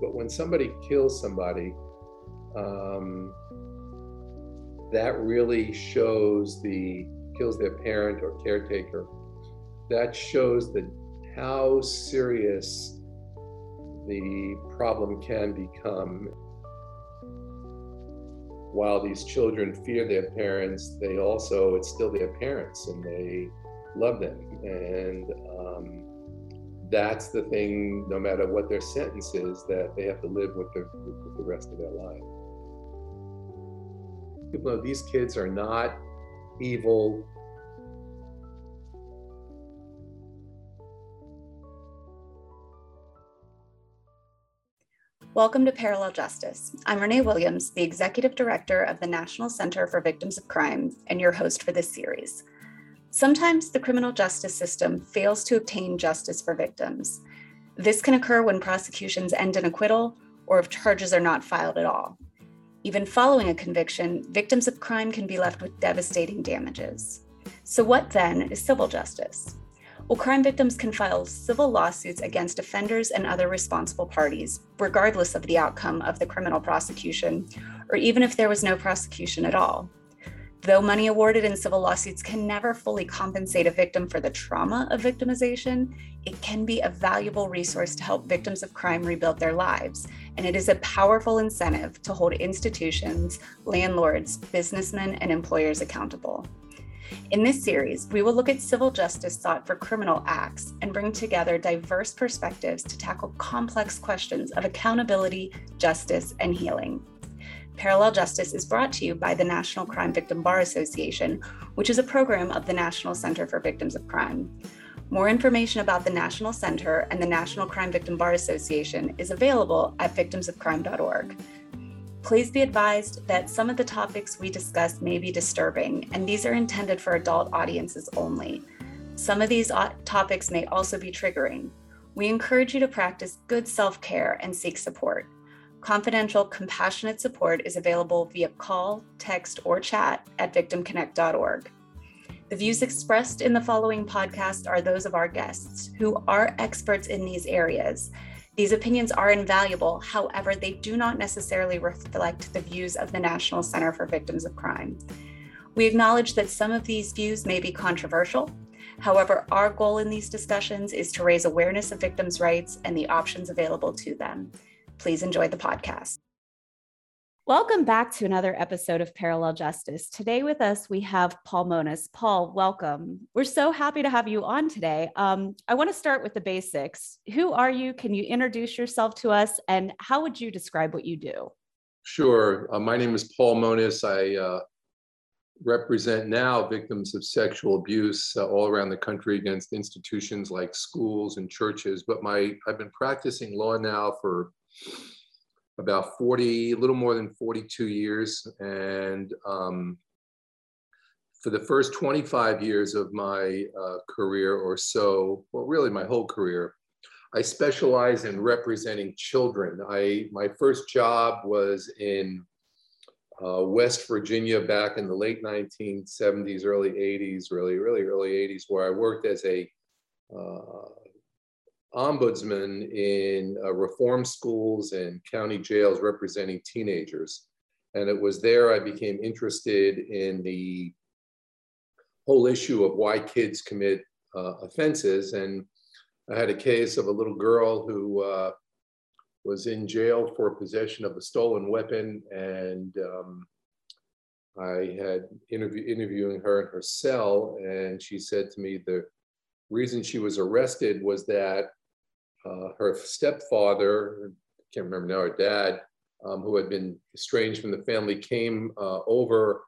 But when somebody kills somebody, um, that really shows the kills their parent or caretaker. That shows that how serious the problem can become. While these children fear their parents, they also, it's still their parents and they love them. And um, that's the thing, no matter what their sentence is, that they have to live with the, with the rest of their life. People know these kids are not evil Welcome to Parallel Justice. I'm Renee Williams, the Executive Director of the National Center for Victims of Crime, and your host for this series. Sometimes the criminal justice system fails to obtain justice for victims. This can occur when prosecutions end in acquittal or if charges are not filed at all. Even following a conviction, victims of crime can be left with devastating damages. So, what then is civil justice? Well, crime victims can file civil lawsuits against offenders and other responsible parties, regardless of the outcome of the criminal prosecution, or even if there was no prosecution at all. Though money awarded in civil lawsuits can never fully compensate a victim for the trauma of victimization, it can be a valuable resource to help victims of crime rebuild their lives. And it is a powerful incentive to hold institutions, landlords, businessmen, and employers accountable. In this series, we will look at civil justice sought for criminal acts and bring together diverse perspectives to tackle complex questions of accountability, justice, and healing. Parallel Justice is brought to you by the National Crime Victim Bar Association, which is a program of the National Center for Victims of Crime. More information about the National Center and the National Crime Victim Bar Association is available at victimsofcrime.org. Please be advised that some of the topics we discuss may be disturbing, and these are intended for adult audiences only. Some of these topics may also be triggering. We encourage you to practice good self care and seek support. Confidential, compassionate support is available via call, text, or chat at victimconnect.org. The views expressed in the following podcast are those of our guests, who are experts in these areas these opinions are invaluable, however, they do not necessarily reflect the views of the National Center for Victims of Crime. We acknowledge that some of these views may be controversial. However, our goal in these discussions is to raise awareness of victims' rights and the options available to them. Please enjoy the podcast. Welcome back to another episode of Parallel Justice. Today with us, we have Paul Mones. Paul, welcome. We're so happy to have you on today. Um, I want to start with the basics. Who are you? Can you introduce yourself to us? And how would you describe what you do? Sure. Uh, my name is Paul Mones. I uh, represent now victims of sexual abuse uh, all around the country against institutions like schools and churches. But my I've been practicing law now for about 40, a little more than 42 years. And um, for the first 25 years of my uh, career or so, well, really my whole career, I specialize in representing children. I, my first job was in uh, West Virginia back in the late 1970s, early 80s, really, really early 80s, where I worked as a uh, ombudsman in uh, reform schools and county jails representing teenagers. And it was there I became interested in the whole issue of why kids commit uh, offenses. And I had a case of a little girl who uh, was in jail for possession of a stolen weapon. And um, I had interview, interviewing her in her cell, and she said to me the reason she was arrested was that uh, her stepfather, I can't remember now, her dad, um, who had been estranged from the family, came uh, over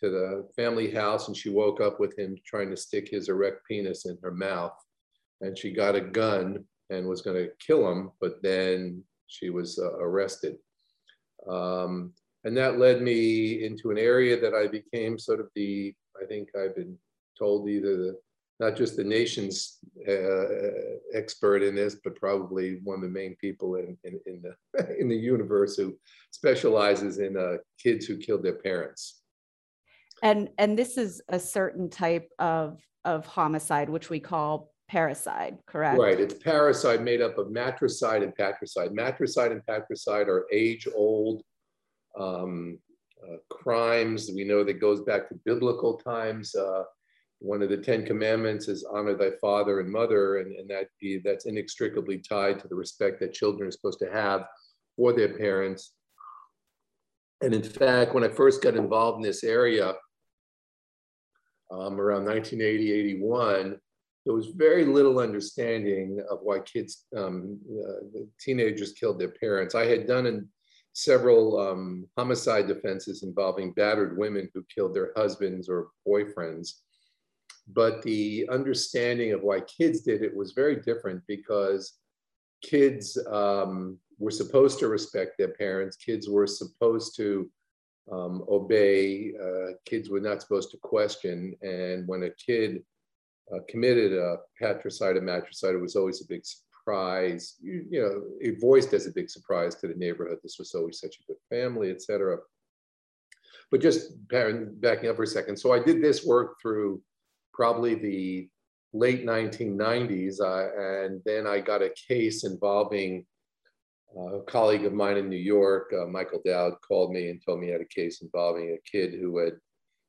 to the family house and she woke up with him trying to stick his erect penis in her mouth. And she got a gun and was going to kill him, but then she was uh, arrested. Um, and that led me into an area that I became sort of the, I think I've been told either the not just the nation's uh, expert in this, but probably one of the main people in, in, in the, in the universe who specializes in uh, kids who killed their parents. And, and this is a certain type of, of homicide, which we call parricide, correct? Right. It's parricide made up of matricide and patricide. Matricide and patricide are age-old um, uh, crimes. We know that goes back to biblical times. Uh, one of the Ten Commandments is honor thy father and mother, and, and that that's inextricably tied to the respect that children are supposed to have for their parents. And in fact, when I first got involved in this area um, around 1980, 81, there was very little understanding of why kids, um, uh, teenagers killed their parents. I had done in several um, homicide defenses involving battered women who killed their husbands or boyfriends. But the understanding of why kids did it was very different because kids um, were supposed to respect their parents. Kids were supposed to um, obey. Uh, kids were not supposed to question. And when a kid uh, committed a patricide or matricide, it was always a big surprise. You, you know, it voiced as a big surprise to the neighborhood. This was always such a good family, etc. But just backing up for a second. So I did this work through probably the late 1990s, uh, and then I got a case involving a colleague of mine in New York, uh, Michael Dowd, called me and told me he had a case involving a kid who had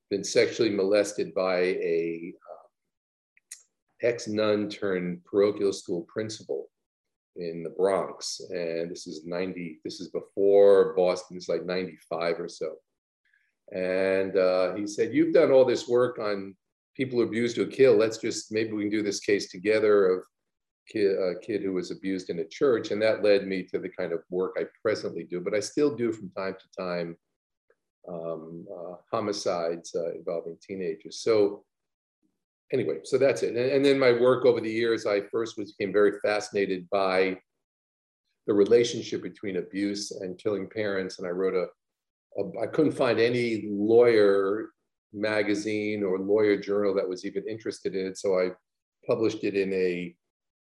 been sexually molested by a uh, ex-nun turned parochial school principal in the Bronx. And this is 90, this is before Boston, it's like 95 or so. And uh, he said, you've done all this work on people who abused or killed. Let's just, maybe we can do this case together of a kid who was abused in a church. And that led me to the kind of work I presently do, but I still do from time to time um, uh, homicides uh, involving teenagers. So anyway, so that's it. And, and, then my work over the years, I first was, became very fascinated by the relationship between abuse and killing parents. And I wrote a, a I couldn't find any lawyer magazine or lawyer journal that was even interested in it. So I published it in a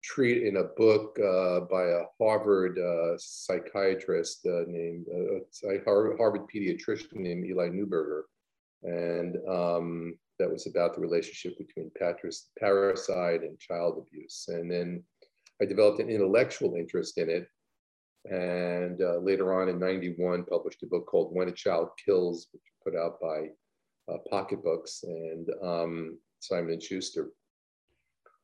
treat in a book uh, by a Harvard uh, psychiatrist uh, named uh, a Harvard pediatrician named Eli Newberger, and um, that was about the relationship between parricide and child abuse. And then I developed an intellectual interest in it, and uh, later on in '91 published a book called When a Child Kills, which was put out by uh, Pocket Books and um, Simon and Schuster.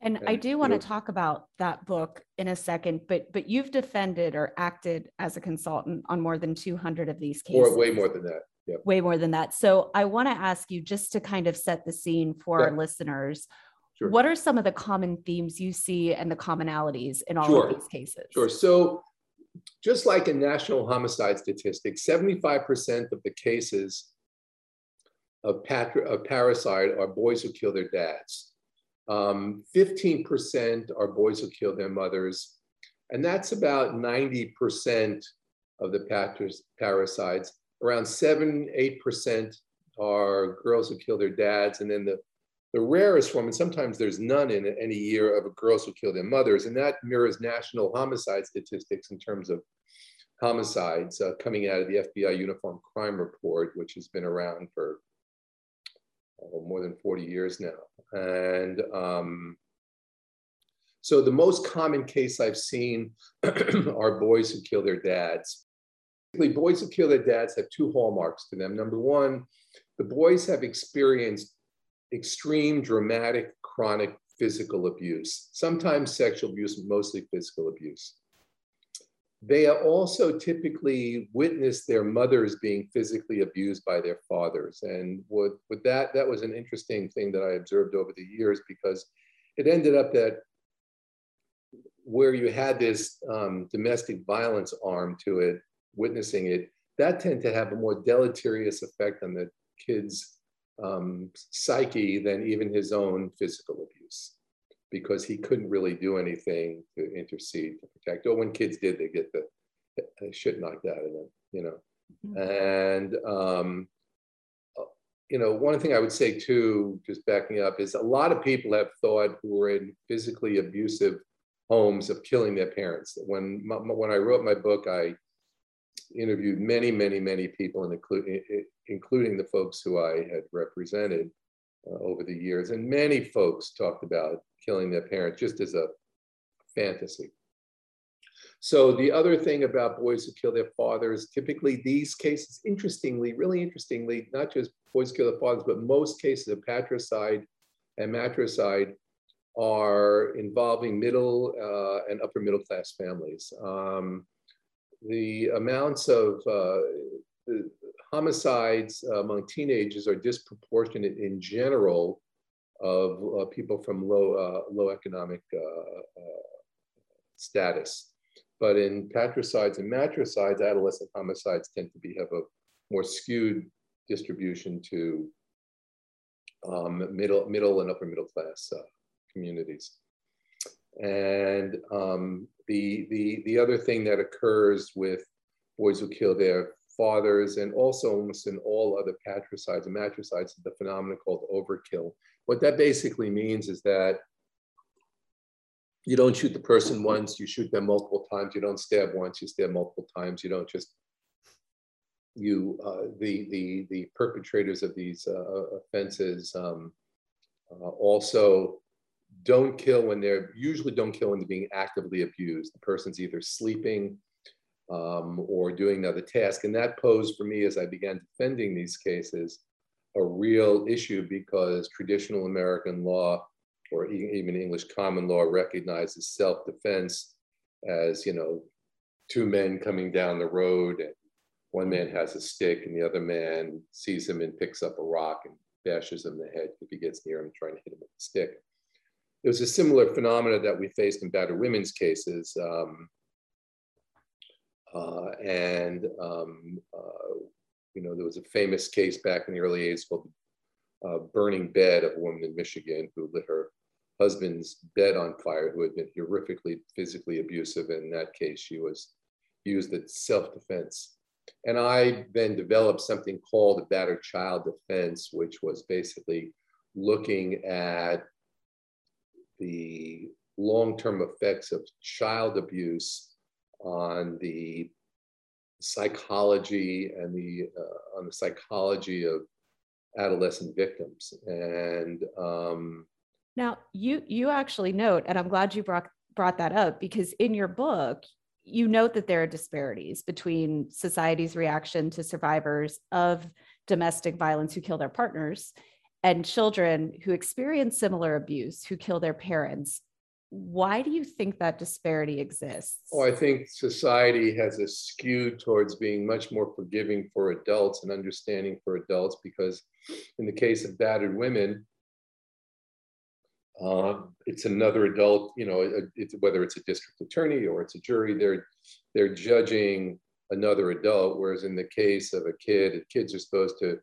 And, and I do want to talk about that book in a second, but but you've defended or acted as a consultant on more than 200 of these cases. Or way more than that. Yep. Way more than that. So I want to ask you just to kind of set the scene for yeah. our listeners. Sure. What are some of the common themes you see and the commonalities in all sure. of these cases? Sure. So just like in national homicide statistics, 75% of the cases of, patri- of parricide are boys who kill their dads. Um, 15% are boys who kill their mothers. And that's about 90% of the parricides. Around 7 8% are girls who kill their dads. And then the, the rarest form, and sometimes there's none in any year, of girls who kill their mothers. And that mirrors national homicide statistics in terms of homicides uh, coming out of the FBI Uniform Crime Report, which has been around for oh, more than 40 years now. And um, so the most common case I've seen are boys who kill their dads. Boys who kill their dads have two hallmarks to them. Number one, the boys have experienced extreme, dramatic, chronic physical abuse, sometimes sexual abuse, mostly physical abuse. They also typically witness their mothers being physically abused by their fathers. And with, with that, that was an interesting thing that I observed over the years because it ended up that where you had this um, domestic violence arm to it, witnessing it, that tend to have a more deleterious effect on the kid's um, psyche than even his own physical abuse because he couldn't really do anything to intercede to Or when kids did, they get the, the shit knocked out of them, you know. Mm-hmm. And um, you know, one thing I would say too, just backing up, is a lot of people have thought who were in physically abusive homes of killing their parents. When when I wrote my book, I interviewed many, many, many people, including including the folks who I had represented. uh, over the years. And many folks talked about killing their parents just as a fantasy. So the other thing about boys who kill their fathers, typically these cases, interestingly, really interestingly, not just boys kill their fathers, but most cases of patricide and matricide are involving middle uh, and upper middle class families. Um, the amounts of uh, homicides among teenagers are disproportionate in general of uh, people from low, uh, low economic uh, uh, status. But in patricides and matricides, adolescent homicides tend to be have a more skewed distribution to um, middle, middle and upper middle class uh, communities. And um, the, the, the other thing that occurs with boys who kill their fathers and also almost in all other patricides and matricides is the phenomenon called overkill. What that basically means is that you don't shoot the person once, you shoot them multiple times. You don't stab once, you stab multiple times. You don't just you uh, the the the perpetrators of these uh, offenses um, uh, also don't kill when they're usually don't kill when they're being actively abused. The person's either sleeping um, or doing another task, and that posed for me as I began defending these cases a real issue because traditional American law or even English common law recognizes self-defense as you know two men coming down the road and one man has a stick and the other man sees him and picks up a rock and bashes him in the head if he gets near him trying to hit him with a stick. It was a similar phenomena that we faced in battered women's cases. Um, uh, and, um, uh, you know, there was a famous case back in the early 80s called uh, Burning Bed of a woman in Michigan who lit her husband's bed on fire, who had been horrifically physically abusive. In that case, she was used as self-defense. And I then developed something called battered child defense, which was basically looking at the long-term effects of child abuse on the psychology and the uh, on the psychology of adolescent victims and um, now you you actually note and i'm glad you brought brought that up because in your book you note that there are disparities between society's reaction to survivors of domestic violence who kill their partners and children who experience similar abuse who kill their parents why do you think that disparity exists? Oh, I think society has a skew towards being much more forgiving for adults and understanding for adults because, in the case of battered women, uh, it's another adult, you know, it's, whether it's a district attorney or it's a jury, they're, they're judging another adult. Whereas in the case of a kid, kids are supposed to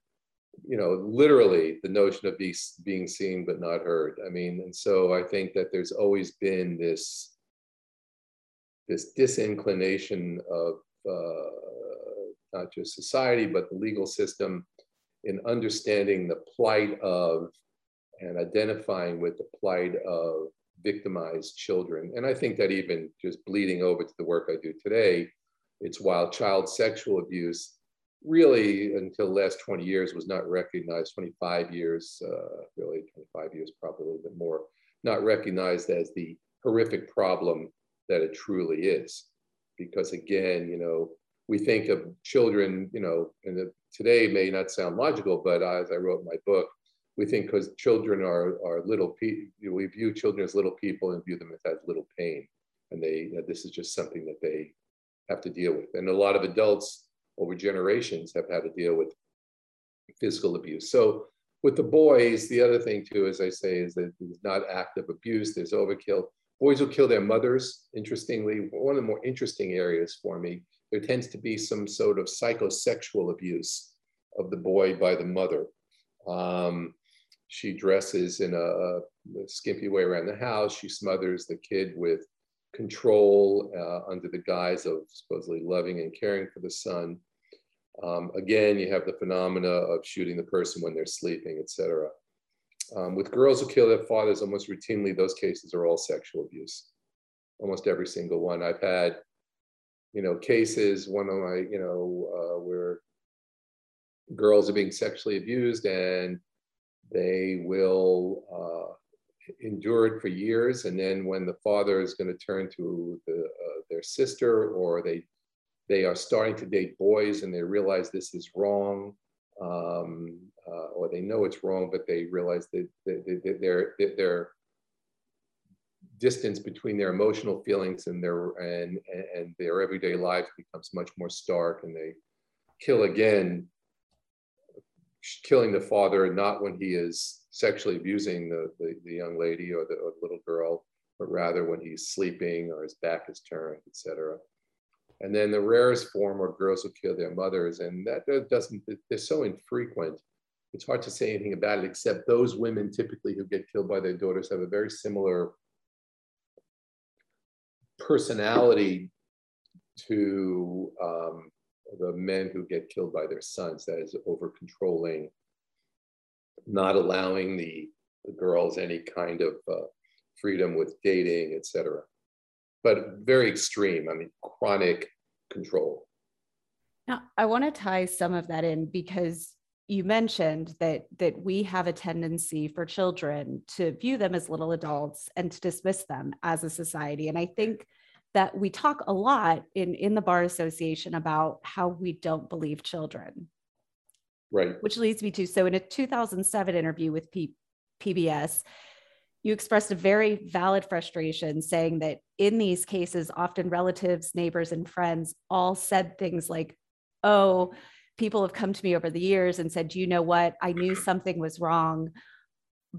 you know, literally the notion of be, being seen but not heard. I mean, and so I think that there's always been this this disinclination of uh, not just society but the legal system in understanding the plight of and identifying with the plight of victimized children. And I think that even just bleeding over to the work I do today, it's while child sexual abuse really until the last 20 years was not recognized 25 years uh, really 25 years probably a little bit more not recognized as the horrific problem that it truly is because again you know we think of children you know and the, today may not sound logical but as i wrote in my book we think because children are, are little people we view children as little people and view them as little pain and they you know, this is just something that they have to deal with and a lot of adults over generations have had to deal with physical abuse. So with the boys, the other thing too, as I say, is that there's not active abuse, there's overkill. Boys will kill their mothers. Interestingly, one of the more interesting areas for me, there tends to be some sort of psychosexual abuse of the boy by the mother. Um, she dresses in a, a, skimpy way around the house. She smothers the kid with control uh, under the guise of supposedly loving and caring for the son. Um, again, you have the phenomena of shooting the person when they're sleeping, etc. Um, with girls who kill their fathers, almost routinely, those cases are all sexual abuse. Almost every single one. I've had, you know, cases, one of my, you know, uh, where girls are being sexually abused and They will uh, endure it for years, and then when the father is going to turn to the, uh, their sister, or they they are starting to date boys and they realize this is wrong, um, uh, or they know it's wrong, but they realize that, that, that, their, that their distance between their emotional feelings and their and, and their everyday lives becomes much more stark, and they kill again, killing the father not when he is sexually abusing the, the, the young lady or the, or the little girl, but rather when he's sleeping or his back is turned, etc. And then the rarest form are girls who kill their mothers. And that doesn't, they're so infrequent. It's hard to say anything about it, except those women typically who get killed by their daughters have a very similar personality to um, the men who get killed by their sons. That is over controlling, not allowing the, the girls any kind of uh, freedom with dating, etc but very extreme. I mean, chronic control. Now, I want to tie some of that in because you mentioned that that we have a tendency for children to view them as little adults and to dismiss them as a society and i think that we talk a lot in in the bar association about how we don't believe children right which leads me to so in a 2007 interview with P- pbs you expressed a very valid frustration saying that in these cases, often relatives, neighbors, and friends all said things like, Oh, people have come to me over the years and said, You know what? I knew something was wrong,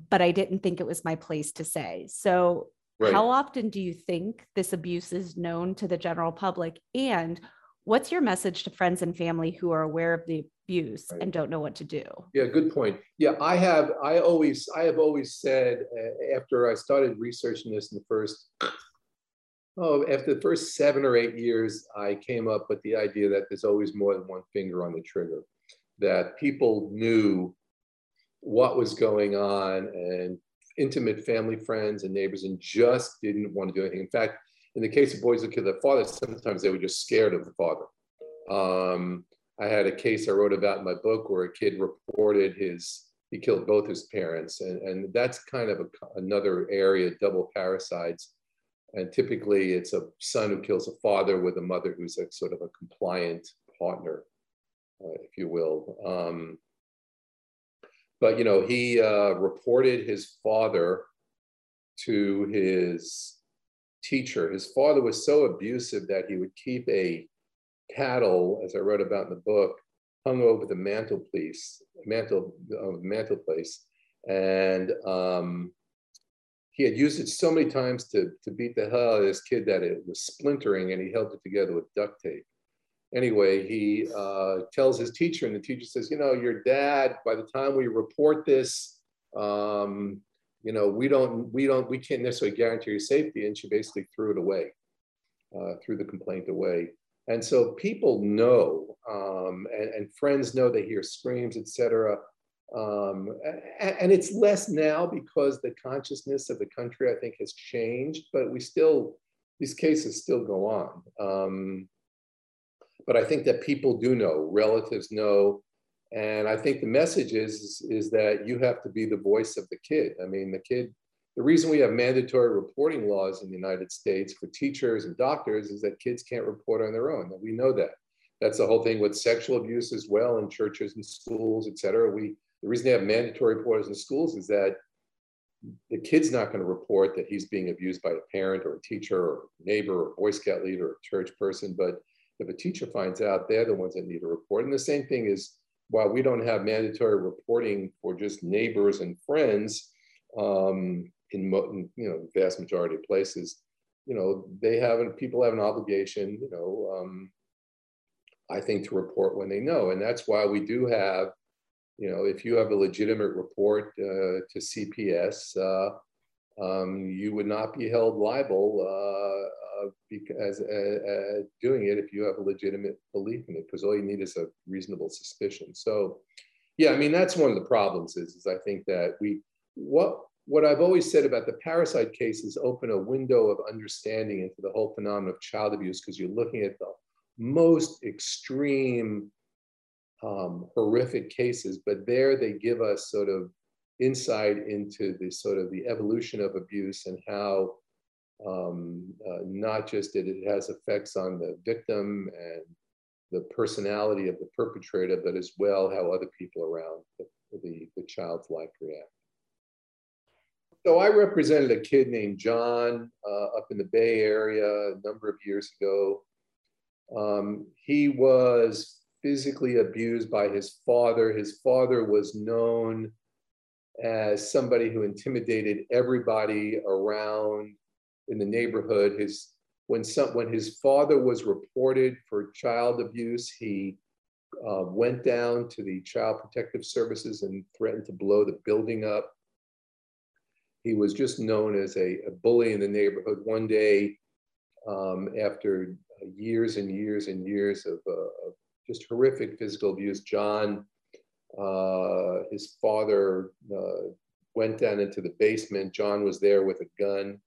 but I didn't think it was my place to say. So, right. how often do you think this abuse is known to the general public? And what's your message to friends and family who are aware of the abuse right. and don't know what to do yeah good point yeah i have i always i have always said uh, after i started researching this in the first oh after the first seven or eight years i came up with the idea that there's always more than one finger on the trigger that people knew what was going on and intimate family friends and neighbors and just didn't want to do anything in fact in the case of boys who kill their father, sometimes they were just scared of the father. Um, I had a case I wrote about in my book where a kid reported his he killed both his parents, and, and that's kind of a, another area, double parricides. And typically, it's a son who kills a father with a mother who's a sort of a compliant partner, uh, if you will. Um, but you know, he uh, reported his father to his teacher. His father was so abusive that he would keep a paddle, as I wrote about in the book, hung over the mantelpiece, mantle, uh, mantelpiece, and um, he had used it so many times to, to beat the hell out of this kid that it was splintering, and he held it together with duct tape. Anyway, he uh, tells his teacher, and the teacher says, "You know, your dad. By the time we report this, um, you know, we don't, we don't, we can't necessarily guarantee your safety. And she basically threw it away, uh, threw the complaint away. And so people know, um, and, and, friends know they hear screams, etc. Um, and, it's less now because the consciousness of the country, I think, has changed, but we still, these cases still go on. Um, but I think that people do know, relatives know, and I think the message is, is that you have to be the voice of the kid. I mean, the kid, the reason we have mandatory reporting laws in the United States for teachers and doctors is that kids can't report on their own. We know that. That's the whole thing with sexual abuse as well in churches and schools, et cetera. We, the reason they have mandatory reporters in schools is that the kid's not going to report that he's being abused by a parent or a teacher or neighbor or Boy Scout leader or church person. But if a teacher finds out, they're the ones that need to report. And the same thing is while we don't have mandatory reporting for just neighbors and friends um, in, you know vast majority of places, you know they have people have an obligation, you know, um, I think to report when they know, and that's why we do have, you know, if you have a legitimate report uh, to CPS. Uh, um, you would not be held liable uh, because uh, uh, doing it if you have a legitimate belief in it, because all you need is a reasonable suspicion. So, yeah, I mean that's one of the problems. Is, is I think that we what what I've always said about the parricide cases open a window of understanding into the whole phenomenon of child abuse because you're looking at the most extreme, um, horrific cases, but there they give us sort of insight into the sort of the evolution of abuse and how um, uh, not just that it has effects on the victim and the personality of the perpetrator, but as well how other people around the, the, the child's life react. So I represented a kid named John uh, up in the Bay Area a number of years ago. Um, he was physically abused by his father. His father was known as somebody who intimidated everybody around in the neighborhood. His when some when his father was reported for child abuse, he uh, went down to the Child Protective Services and threatened to blow the building up. He was just known as a, a bully in the neighborhood. One day, um, after years and years and years of, uh, of just horrific physical abuse, John uh, his father uh, went down into the basement. John was there with a gun.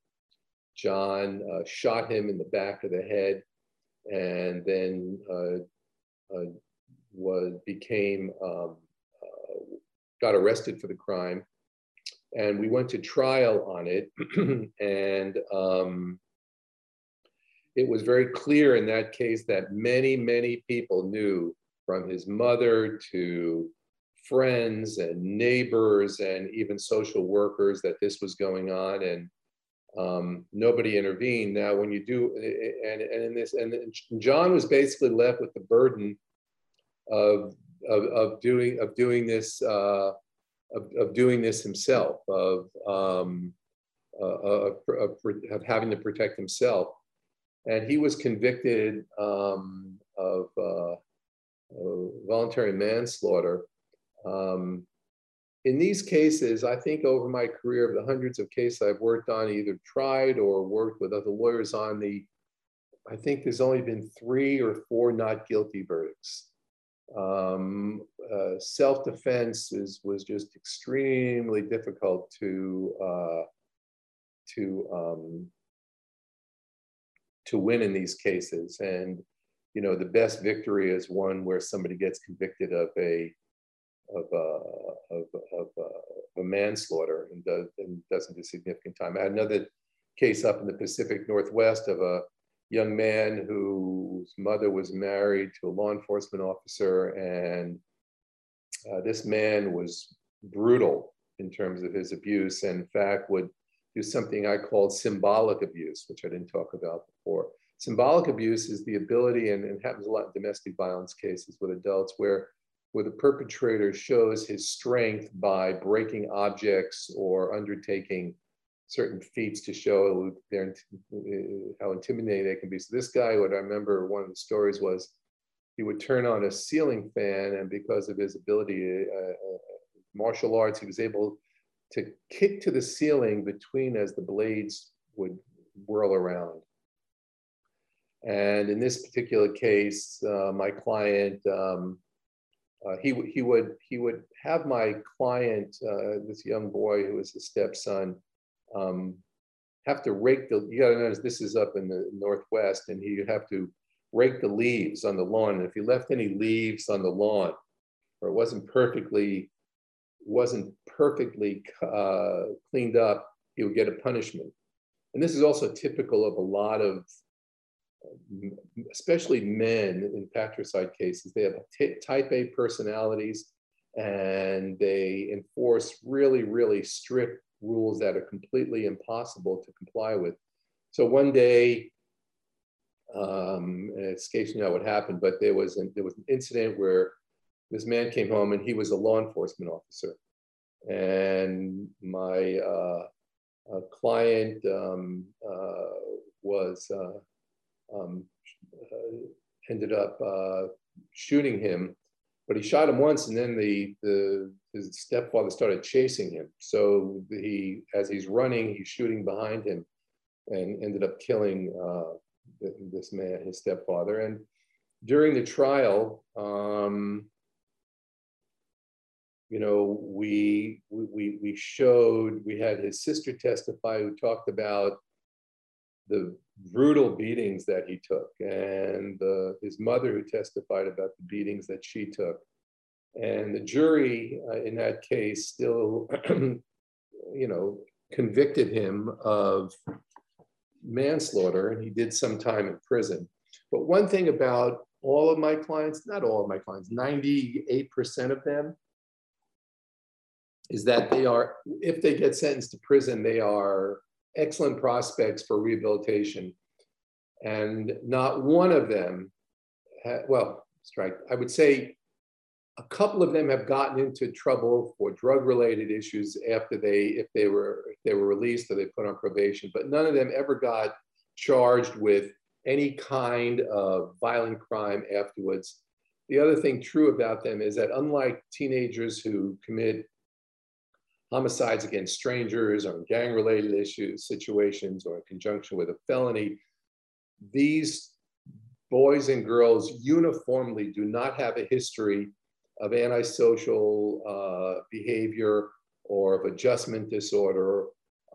John uh, shot him in the back of the head and then uh, uh, was became um, uh, got arrested for the crime. And we went to trial on it. and um, it was very clear in that case that many, many people knew from his mother to friends and neighbors and even social workers that this was going on and um, nobody intervened. Now, when you do, and, and in this, and John was basically left with the burden of, of, of doing, of doing this, uh, of, of doing this himself, of, um, uh, of, of, of, having to protect himself. And he was convicted um, of, uh, of voluntary manslaughter um, in these cases, I think over my career of the hundreds of cases I've worked on, either tried or worked with other lawyers on the, I think there's only been three or four not guilty verdicts. Um, uh, self-defense is was just extremely difficult to uh, to um, to win in these cases, and you know the best victory is one where somebody gets convicted of a of, uh, of, of uh, a manslaughter and, does, and doesn't do significant time. I had another case up in the Pacific Northwest of a young man whose mother was married to a law enforcement officer, and uh, this man was brutal in terms of his abuse, and in fact would do something I called symbolic abuse, which I didn't talk about before. Symbolic abuse is the ability, and it happens a lot in domestic violence cases with adults, where where the perpetrator shows his strength by breaking objects or undertaking certain feats to show their, how intimidating they can be. So this guy, what I remember one of the stories was, he would turn on a ceiling fan, and because of his ability, uh, uh, martial arts, he was able to kick to the ceiling between as the blades would whirl around. And in this particular case, uh, my client um, uh, he, he, would, he would have my client, uh, this young boy who was his stepson, um, have to rake the, you gotta notice this is up in the Northwest and he'd have to rake the leaves on the lawn. And if he left any leaves on the lawn or it wasn't perfectly, wasn't perfectly uh, cleaned up, he would get a punishment. And this is also typical of a lot of especially men in patricide cases, they have type A personalities and they enforce really, really strict rules that are completely impossible to comply with. So one day, um, it escapes me now what happened, but there was, an, there was an incident where this man came home and he was a law enforcement officer. And my uh, client um, uh, was uh, um, uh, ended up uh, shooting him, but he shot him once, and then the, the his stepfather started chasing him. So he, as he's running, he's shooting behind him, and ended up killing uh, this man, his stepfather. And during the trial, um, you know, we, we, we showed, we had his sister testify who talked about the brutal beatings that he took and uh, his mother who testified about the beatings that she took And the jury uh, in that case still, you know, convicted him of manslaughter and he did some time in prison. But one thing about all of my clients, not all of my clients, 98% of them, is that they are, if they get sentenced to prison, they are excellent prospects for rehabilitation. And not one of them, well, strike, I would say a couple of them have gotten into trouble for drug related issues after they if they were if they were released or they put on probation but none of them ever got charged with any kind of violent crime afterwards the other thing true about them is that unlike teenagers who commit homicides against strangers or gang related issues situations or in conjunction with a felony these boys and girls uniformly do not have a history of antisocial uh, behavior or of adjustment disorder.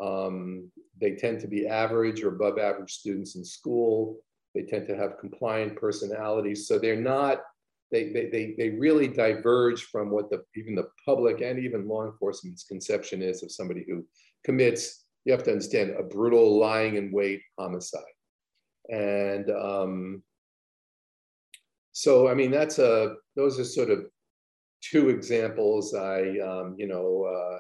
Um, they tend to be average or above average students in school. They tend to have compliant personalities. So they're not, they, they, they, they really diverge from what the, even the public and even law enforcement's conception is of somebody who commits, you have to understand, a brutal lying in wait homicide. And um, so, I mean, that's a, those are sort of two examples. I, um, you know, uh,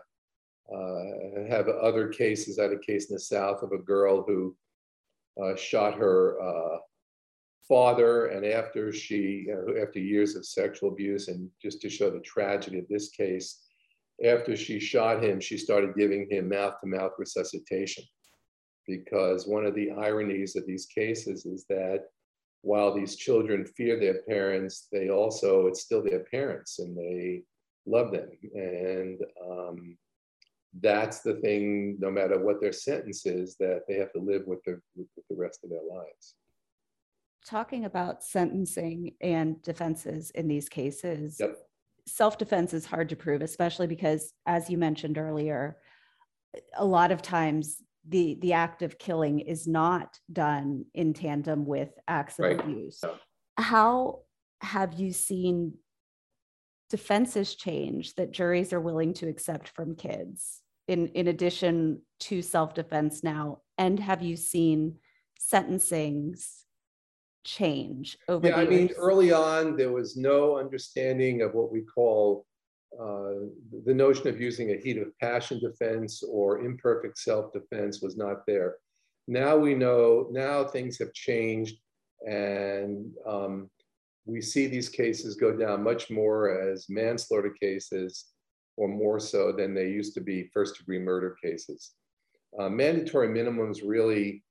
uh, have other cases. I had a case in the South of a girl who uh, shot her uh, father, and after she, after years of sexual abuse, and just to show the tragedy of this case, after she shot him, she started giving him mouth-to-mouth resuscitation, because one of the ironies of these cases is that while these children fear their parents, they also, it's still their parents and they love them. And um, that's the thing, no matter what their sentence is, that they have to live with the, with the rest of their lives. Talking about sentencing and defenses in these cases, yep. self defense is hard to prove, especially because, as you mentioned earlier, a lot of times the the act of killing is not done in tandem with acts of right. abuse how have you seen defenses change that juries are willing to accept from kids in in addition to self-defense now and have you seen sentencings change over yeah i mean early on there was no understanding of what we call uh, the notion of using a heat of passion defense or imperfect self-defense was not there. Now we know, now things have changed and um, we see these cases go down much more as manslaughter cases or more so than they used to be first degree murder cases. Uh, mandatory minimums really,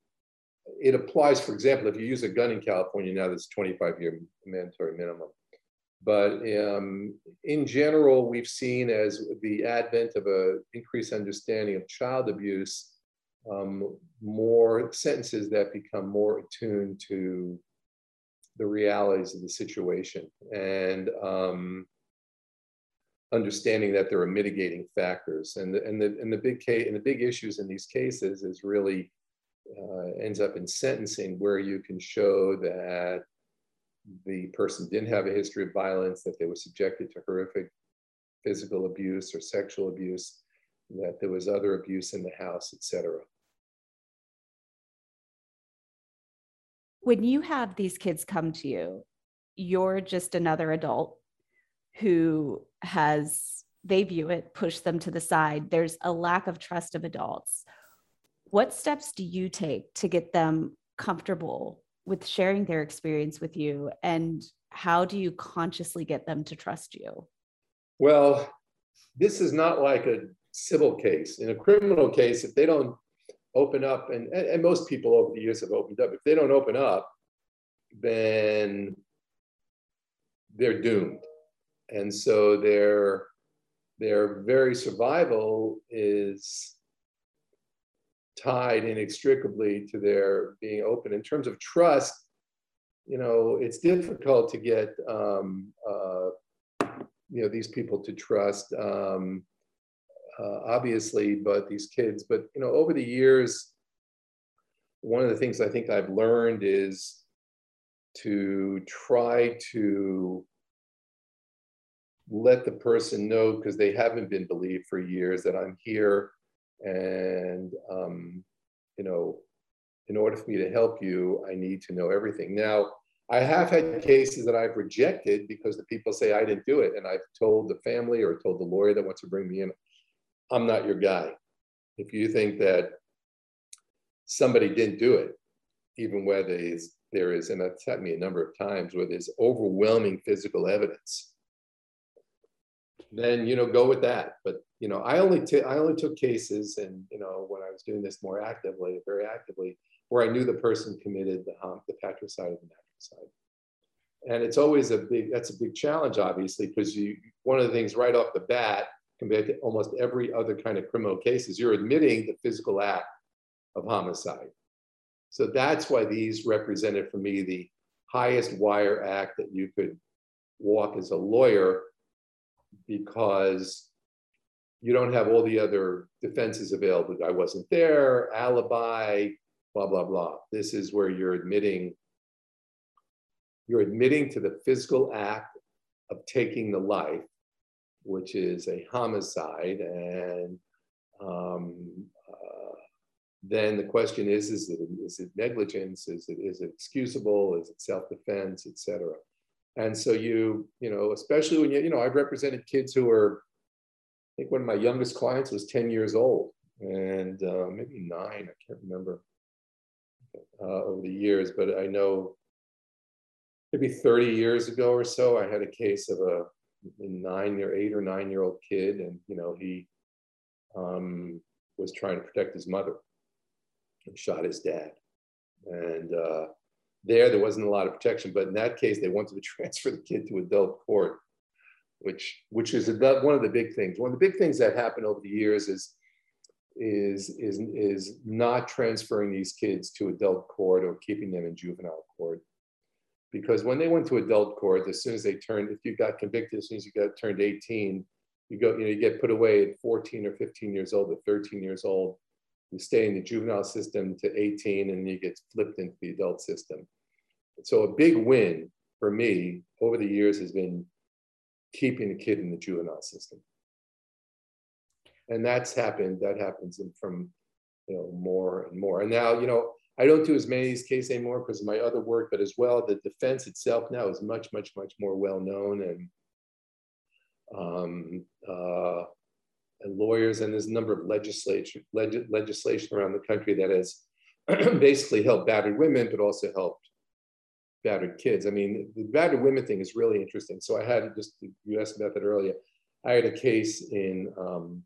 it applies, for example, if you use a gun in California now, there's 25 year mandatory minimum. But um, in general, we've seen as the advent of an increased understanding of child abuse, um, more sentences that become more attuned to the realities of the situation and um, understanding that there are mitigating factors. And the, and the, and the big case, and the big issues in these cases is really uh, ends up in sentencing where you can show that the person didn't have a history of violence, that they were subjected to horrific physical abuse or sexual abuse, that there was other abuse in the house, etc. When you have these kids come to you, you're just another adult who has, they view it, push them to the side. There's a lack of trust of adults. What steps do you take to get them comfortable with sharing their experience with you? And how do you consciously get them to trust you? Well this is not like a civil case. In a criminal case if they don't open up and, and most people over the years have opened up if they don't open up then they're doomed. And so their their very survival is tied inextricably to their being open. In terms of trust, you know, it's difficult to get um, uh, you know these people to trust, um, uh, obviously, but these kids. But you know, over the years, one of the things I think I've learned is to try to let the person know because they haven't been believed for years that I'm here and um, you know in order for me to help you I need to know everything. Now I have had cases that I've rejected because the people say I didn't do it. And I've told the family or told the lawyer that wants to bring me in. I'm not your guy. If you think that somebody didn't do it even where there's there is and that's happened me a number of times where there's overwhelming physical evidence then you know go with that. But you know, I only t- I only took cases, and you know, when I was doing this more actively, very actively, where I knew the person committed the um, the patricide or the matricide. And it's always a big that's a big challenge, obviously, because you one of the things right off the bat, compared to almost every other kind of criminal cases, you're admitting the physical act of homicide. So that's why these represented for me the highest wire act that you could walk as a lawyer because you don't have all the other defenses available. I wasn't there, alibi, blah, blah, blah. This is where you're admitting, you're admitting to the physical act of taking the life, which is a homicide. And um, uh, then the question is, is it, is it negligence? Is it, is it excusable? Is it self-defense, et cetera? And so you, you know, especially when you, you know, I've represented kids who are, I think one of my youngest clients was 10 years old and uh, maybe nine, I can't remember uh, over the years, but I know maybe 30 years ago or so, I had a case of a, nine or eight or nine year old kid. And, you know, he um, was trying to protect his mother and shot his dad. And, uh, there, there wasn't a lot of protection, but in that case, they wanted to transfer the kid to adult court, which which is one of the big things. One of the big things that happened over the years is is is is not transferring these kids to adult court or keeping them in juvenile court. Because when they went to adult court, as soon as they turned, if you got convicted, as soon as you got turned 18, you go, you know, you get put away at 14 or 15 years old or 13 years old you stay in the juvenile system to 18 and you get flipped into the adult system. So a big win for me over the years has been keeping the kid in the juvenile system. And that's happened, that happens from, you know, more and more. And now, you know, I don't do as many of these cases anymore because of my other work, but as well, the defense itself now is much, much, much more well known and um, uh, and lawyers, and there's a number of legislation, leg, legislation around the country that has basically helped battered women, but also helped battered kids. I mean, the battered women thing is really interesting. So I had just, you asked about that earlier. I had a case in um,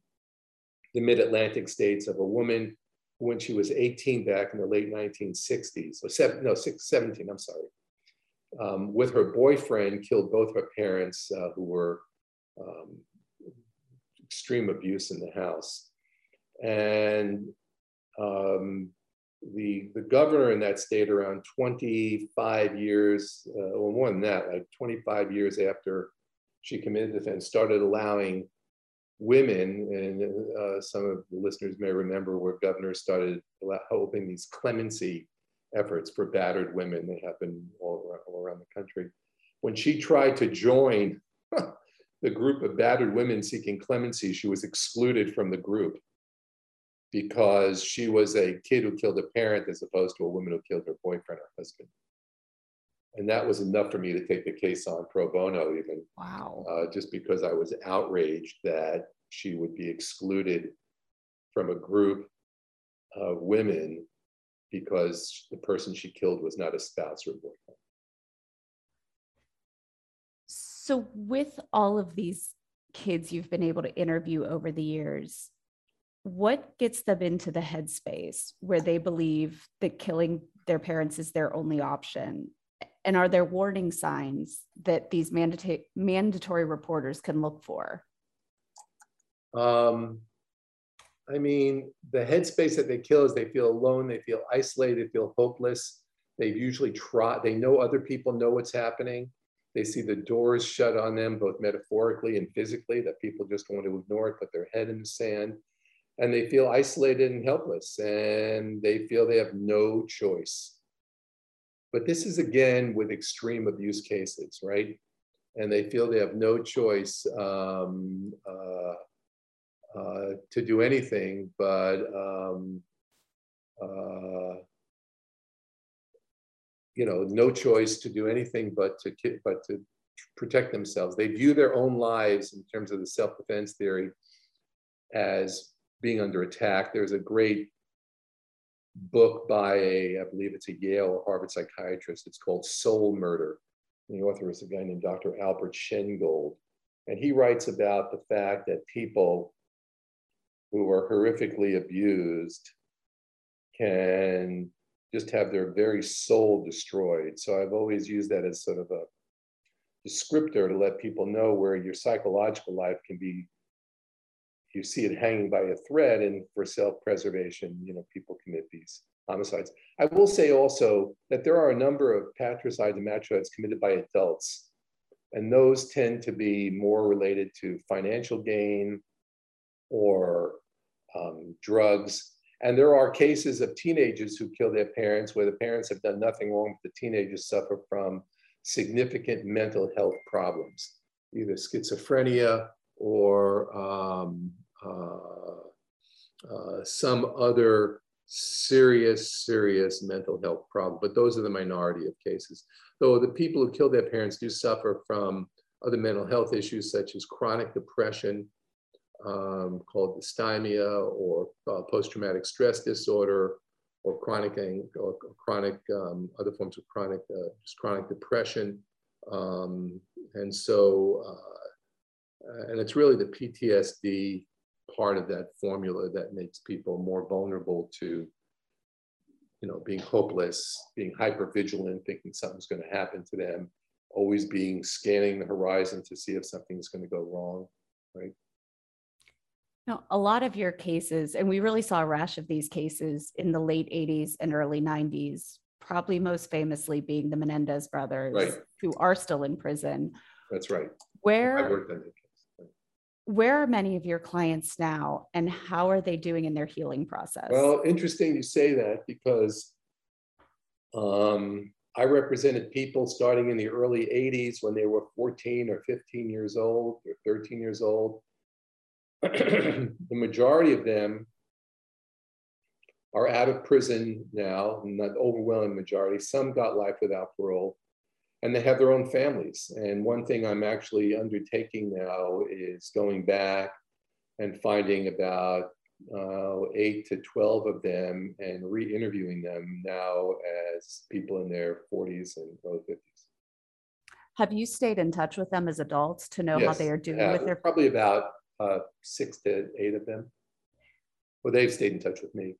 the mid-Atlantic states of a woman when she was 18 back in the late 1960s, or seven, no, six, 17, I'm sorry, um, with her boyfriend, killed both her parents uh, who were um, extreme abuse in the house. And um, the, the governor in that state around 25 years, uh, or more than that, like 25 years after she committed the offense, started allowing women, and uh, some of the listeners may remember where governors started hoping these clemency efforts for battered women. They happen all around, all around the country. When she tried to join the group of battered women seeking clemency, she was excluded from the group because she was a kid who killed a parent as opposed to a woman who killed her boyfriend or husband. And that was enough for me to take the case on pro bono, even. Wow. Uh, just because I was outraged that she would be excluded from a group of women because the person she killed was not a spouse or boyfriend. So, with all of these kids you've been able to interview over the years, what gets them into the headspace where they believe that killing their parents is their only option? And are there warning signs that these mandatory mandatory reporters can look for? Um, I mean, the headspace that they kill is they feel alone, they feel isolated, they feel hopeless. They've usually tried, they know other people know what's happening. They see the doors shut on them, both metaphorically and physically, that people just want to ignore it, put their head in the sand. And they feel isolated and helpless, and they feel they have no choice. But this is again with extreme abuse cases, right? and they feel they have no choice um, uh, uh, to do anything but um, uh, you know no choice to do anything but to but to protect themselves. They view their own lives in terms of the self-defense theory as being under attack. There's a great book by a, I believe it's a Yale or Harvard psychiatrist. It's called Soul Murder. The author is a guy named Dr. Albert Shengold. And he writes about the fact that people who are horrifically abused can just have their very soul destroyed. So I've always used that as sort of a descriptor to let people know where your psychological life can be you see it hanging by a thread and for self-preservation you know people commit these homicides. I will say also that there are a number of patricides and matricides committed by adults and those tend to be more related to financial gain or um, drugs. And there are cases of teenagers who kill their parents where the parents have done nothing wrong but the teenagers suffer from significant mental health problems either schizophrenia or um, uh, uh, some other serious, serious mental health problem. But those are the minority of cases. Though the people who kill their parents do suffer from other mental health issues such as chronic depression, um, called dysthymia, or uh, post-traumatic stress disorder, or chronic or chronic um, other forms of chronic uh, just chronic depression, um, and so uh, Uh, and it's really the PTSD part of that formula that makes people more vulnerable to you know being hopeless being hyper vigilant thinking something's going to happen to them always being scanning the horizon to see if something's going to go wrong right? Now a lot of your cases and we really saw a rash of these cases in the late 80s and early 90s probably most famously being the menendez brothers right. who are still in prison. That's right. Where where are many of your clients now and how are they doing in their healing process? Well, interesting you say that because um, I represented people starting in the early 80s when they were 14 or 15 years old or 13 years old. the majority of them are out of prison now, not overwhelming majority. Some got life without parole and they have their own families. And one thing I'm actually undertaking now is going back and finding about uh, eight to 12 of them and re interviewing them now as people in their 40s and early 50s. Have you stayed in touch with them as adults to know yes, how they are doing with their? Probably about uh, six to eight of them. Well, they've stayed in touch with me.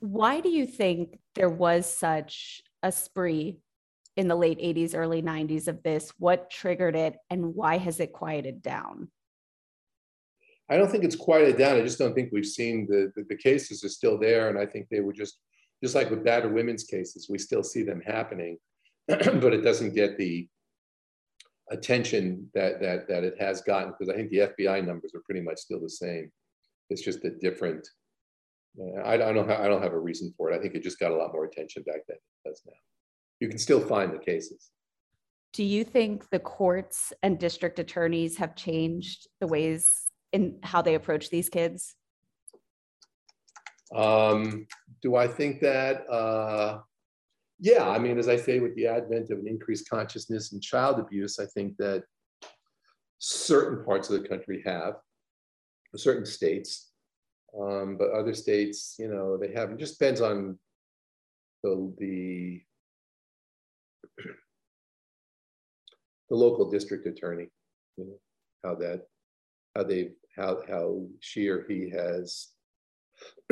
Why do you think there was such a spree in the late 80s, early 90s of this? What triggered it and why has it quieted down? I don't think it's quieted down. I just don't think we've seen the, the, the cases are still there. And I think they were just, just like with battered women's cases, we still see them happening, but it doesn't get the attention that, that, that it has gotten because I think the FBI numbers are pretty much still the same. It's just a different, uh, I, don't, I don't have a reason for it. I think it just got a lot more attention back then than it does now you can still find the cases. Do you think the courts and district attorneys have changed the ways in how they approach these kids? Um, do I think that? Uh, yeah, I mean, as I say, with the advent of an increased consciousness in child abuse, I think that certain parts of the country have, certain states, um, but other states, you know, they have. It just depends on the the the local district attorney, you know, how that, how they, how, how she or he has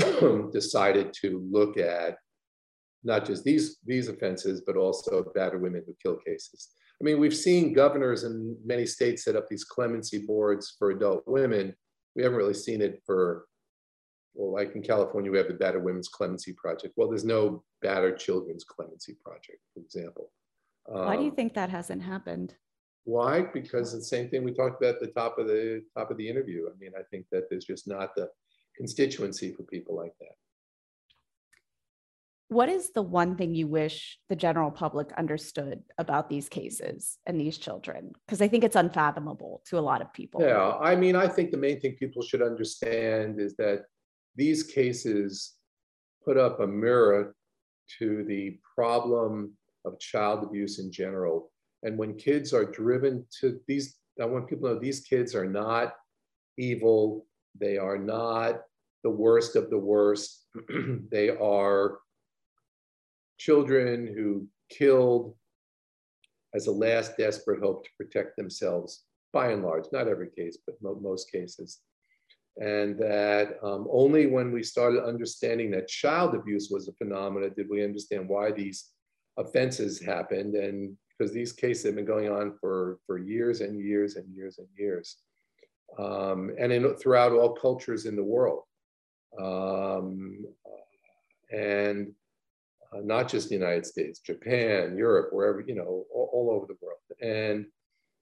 decided to look at not just these, these offenses, but also battered women who kill cases. I mean, we've seen governors in many states set up these clemency boards for adult women. We haven't really seen it for, well, like in California, we have the Battered Women's Clemency Project. Well, there's no Battered Children's Clemency Project, for example. Why do you um, think that hasn't happened? Why? Because the same thing we talked about at the top of the top of the interview. I mean, I think that there's just not the constituency for people like that. what is the one thing you wish the general public understood about these cases and these children? Because I think it's unfathomable to a lot of people. Yeah, I mean, I think the main thing people should understand is that these cases put up a mirror to the problem of child abuse in general. And when kids are driven to these, I want people to know these kids are not evil. They are not the worst of the worst. they are children who killed as a last desperate hope to protect themselves, by and large, not every case, but mo most cases. And that um, only when we started understanding that child abuse was a phenomenon did we understand why these offenses happened. And because these cases have been going on for, for years and years and years and years. Um, and in, throughout all cultures in the world. Um, and uh, not just the United States, Japan, Europe, wherever, you know, all, all, over the world. And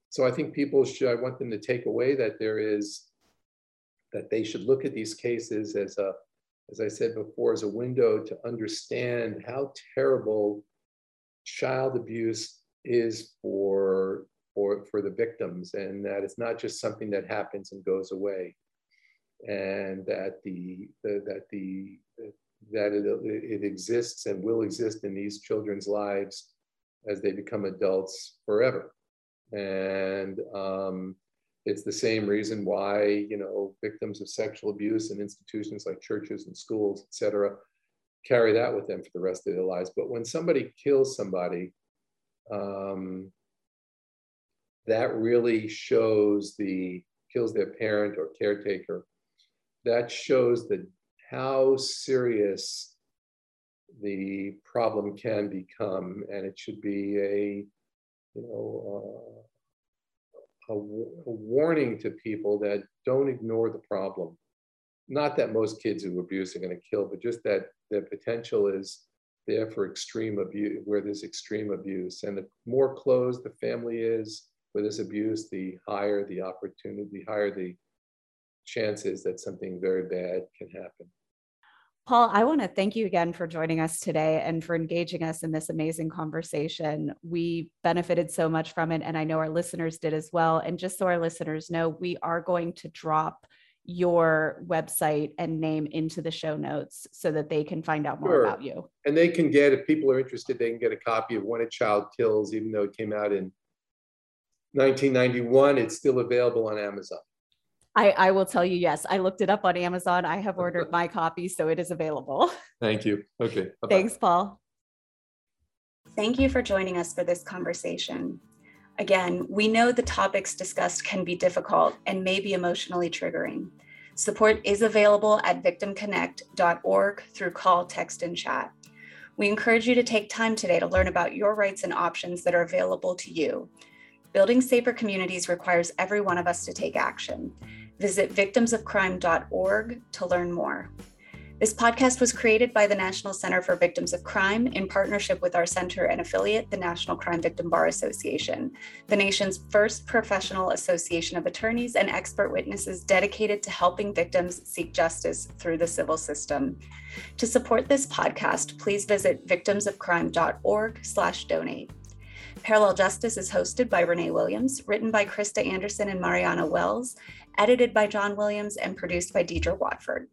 so I think people should, I want them to take away that there is, that they should look at these cases as a, as I said before, as a window to understand how terrible child abuse is for, for, for the victims and that it's not just something that happens and goes away and that the, the that the that it, it exists and will exist in these children's lives as they become adults forever. And um, it's the same reason why, you know, victims of sexual abuse in institutions like churches and schools, et cetera, carry that with them for the rest of their lives. But when somebody kills somebody, um, that really shows the, kills their parent or caretaker, that shows the how serious the problem can become, and it should be a, you know, uh, a, a warning to people that don't ignore the problem. Not that most kids who abuse are going to kill, but just that the potential is there for extreme abuse, where there's extreme abuse. And the more closed the family is with this abuse, the higher the opportunity, the higher the chances that something very bad can happen. Paul, I want to thank you again for joining us today and for engaging us in this amazing conversation. We benefited so much from it, and I know our listeners did as well. And just so our listeners know, we are going to drop your website and name into the show notes so that they can find out more sure. about you. And they can get, if people are interested, they can get a copy of When a Child Kills, even though it came out in 1991. It's still available on Amazon. I, I will tell you, yes, I looked it up on Amazon. I have ordered my copy, so it is available. Thank you. Okay. Bye-bye. Thanks, Paul. Thank you for joining us for this conversation. Again, we know the topics discussed can be difficult and may be emotionally triggering. Support is available at victimconnect.org through call, text, and chat. We encourage you to take time today to learn about your rights and options that are available to you. Building safer communities requires every one of us to take action. Visit victimsofcrime.org to learn more. This podcast was created by the National Center for Victims of Crime in partnership with our center and affiliate, the National Crime Victim Bar Association, the nation's first professional association of attorneys and expert witnesses dedicated to helping victims seek justice through the civil system. To support this podcast, please visit victimsofcrime.org/donate. Parallel Justice is hosted by Renee Williams, written by Krista Anderson and Mariana Wells, edited by John Williams, and produced by Deidre Watford.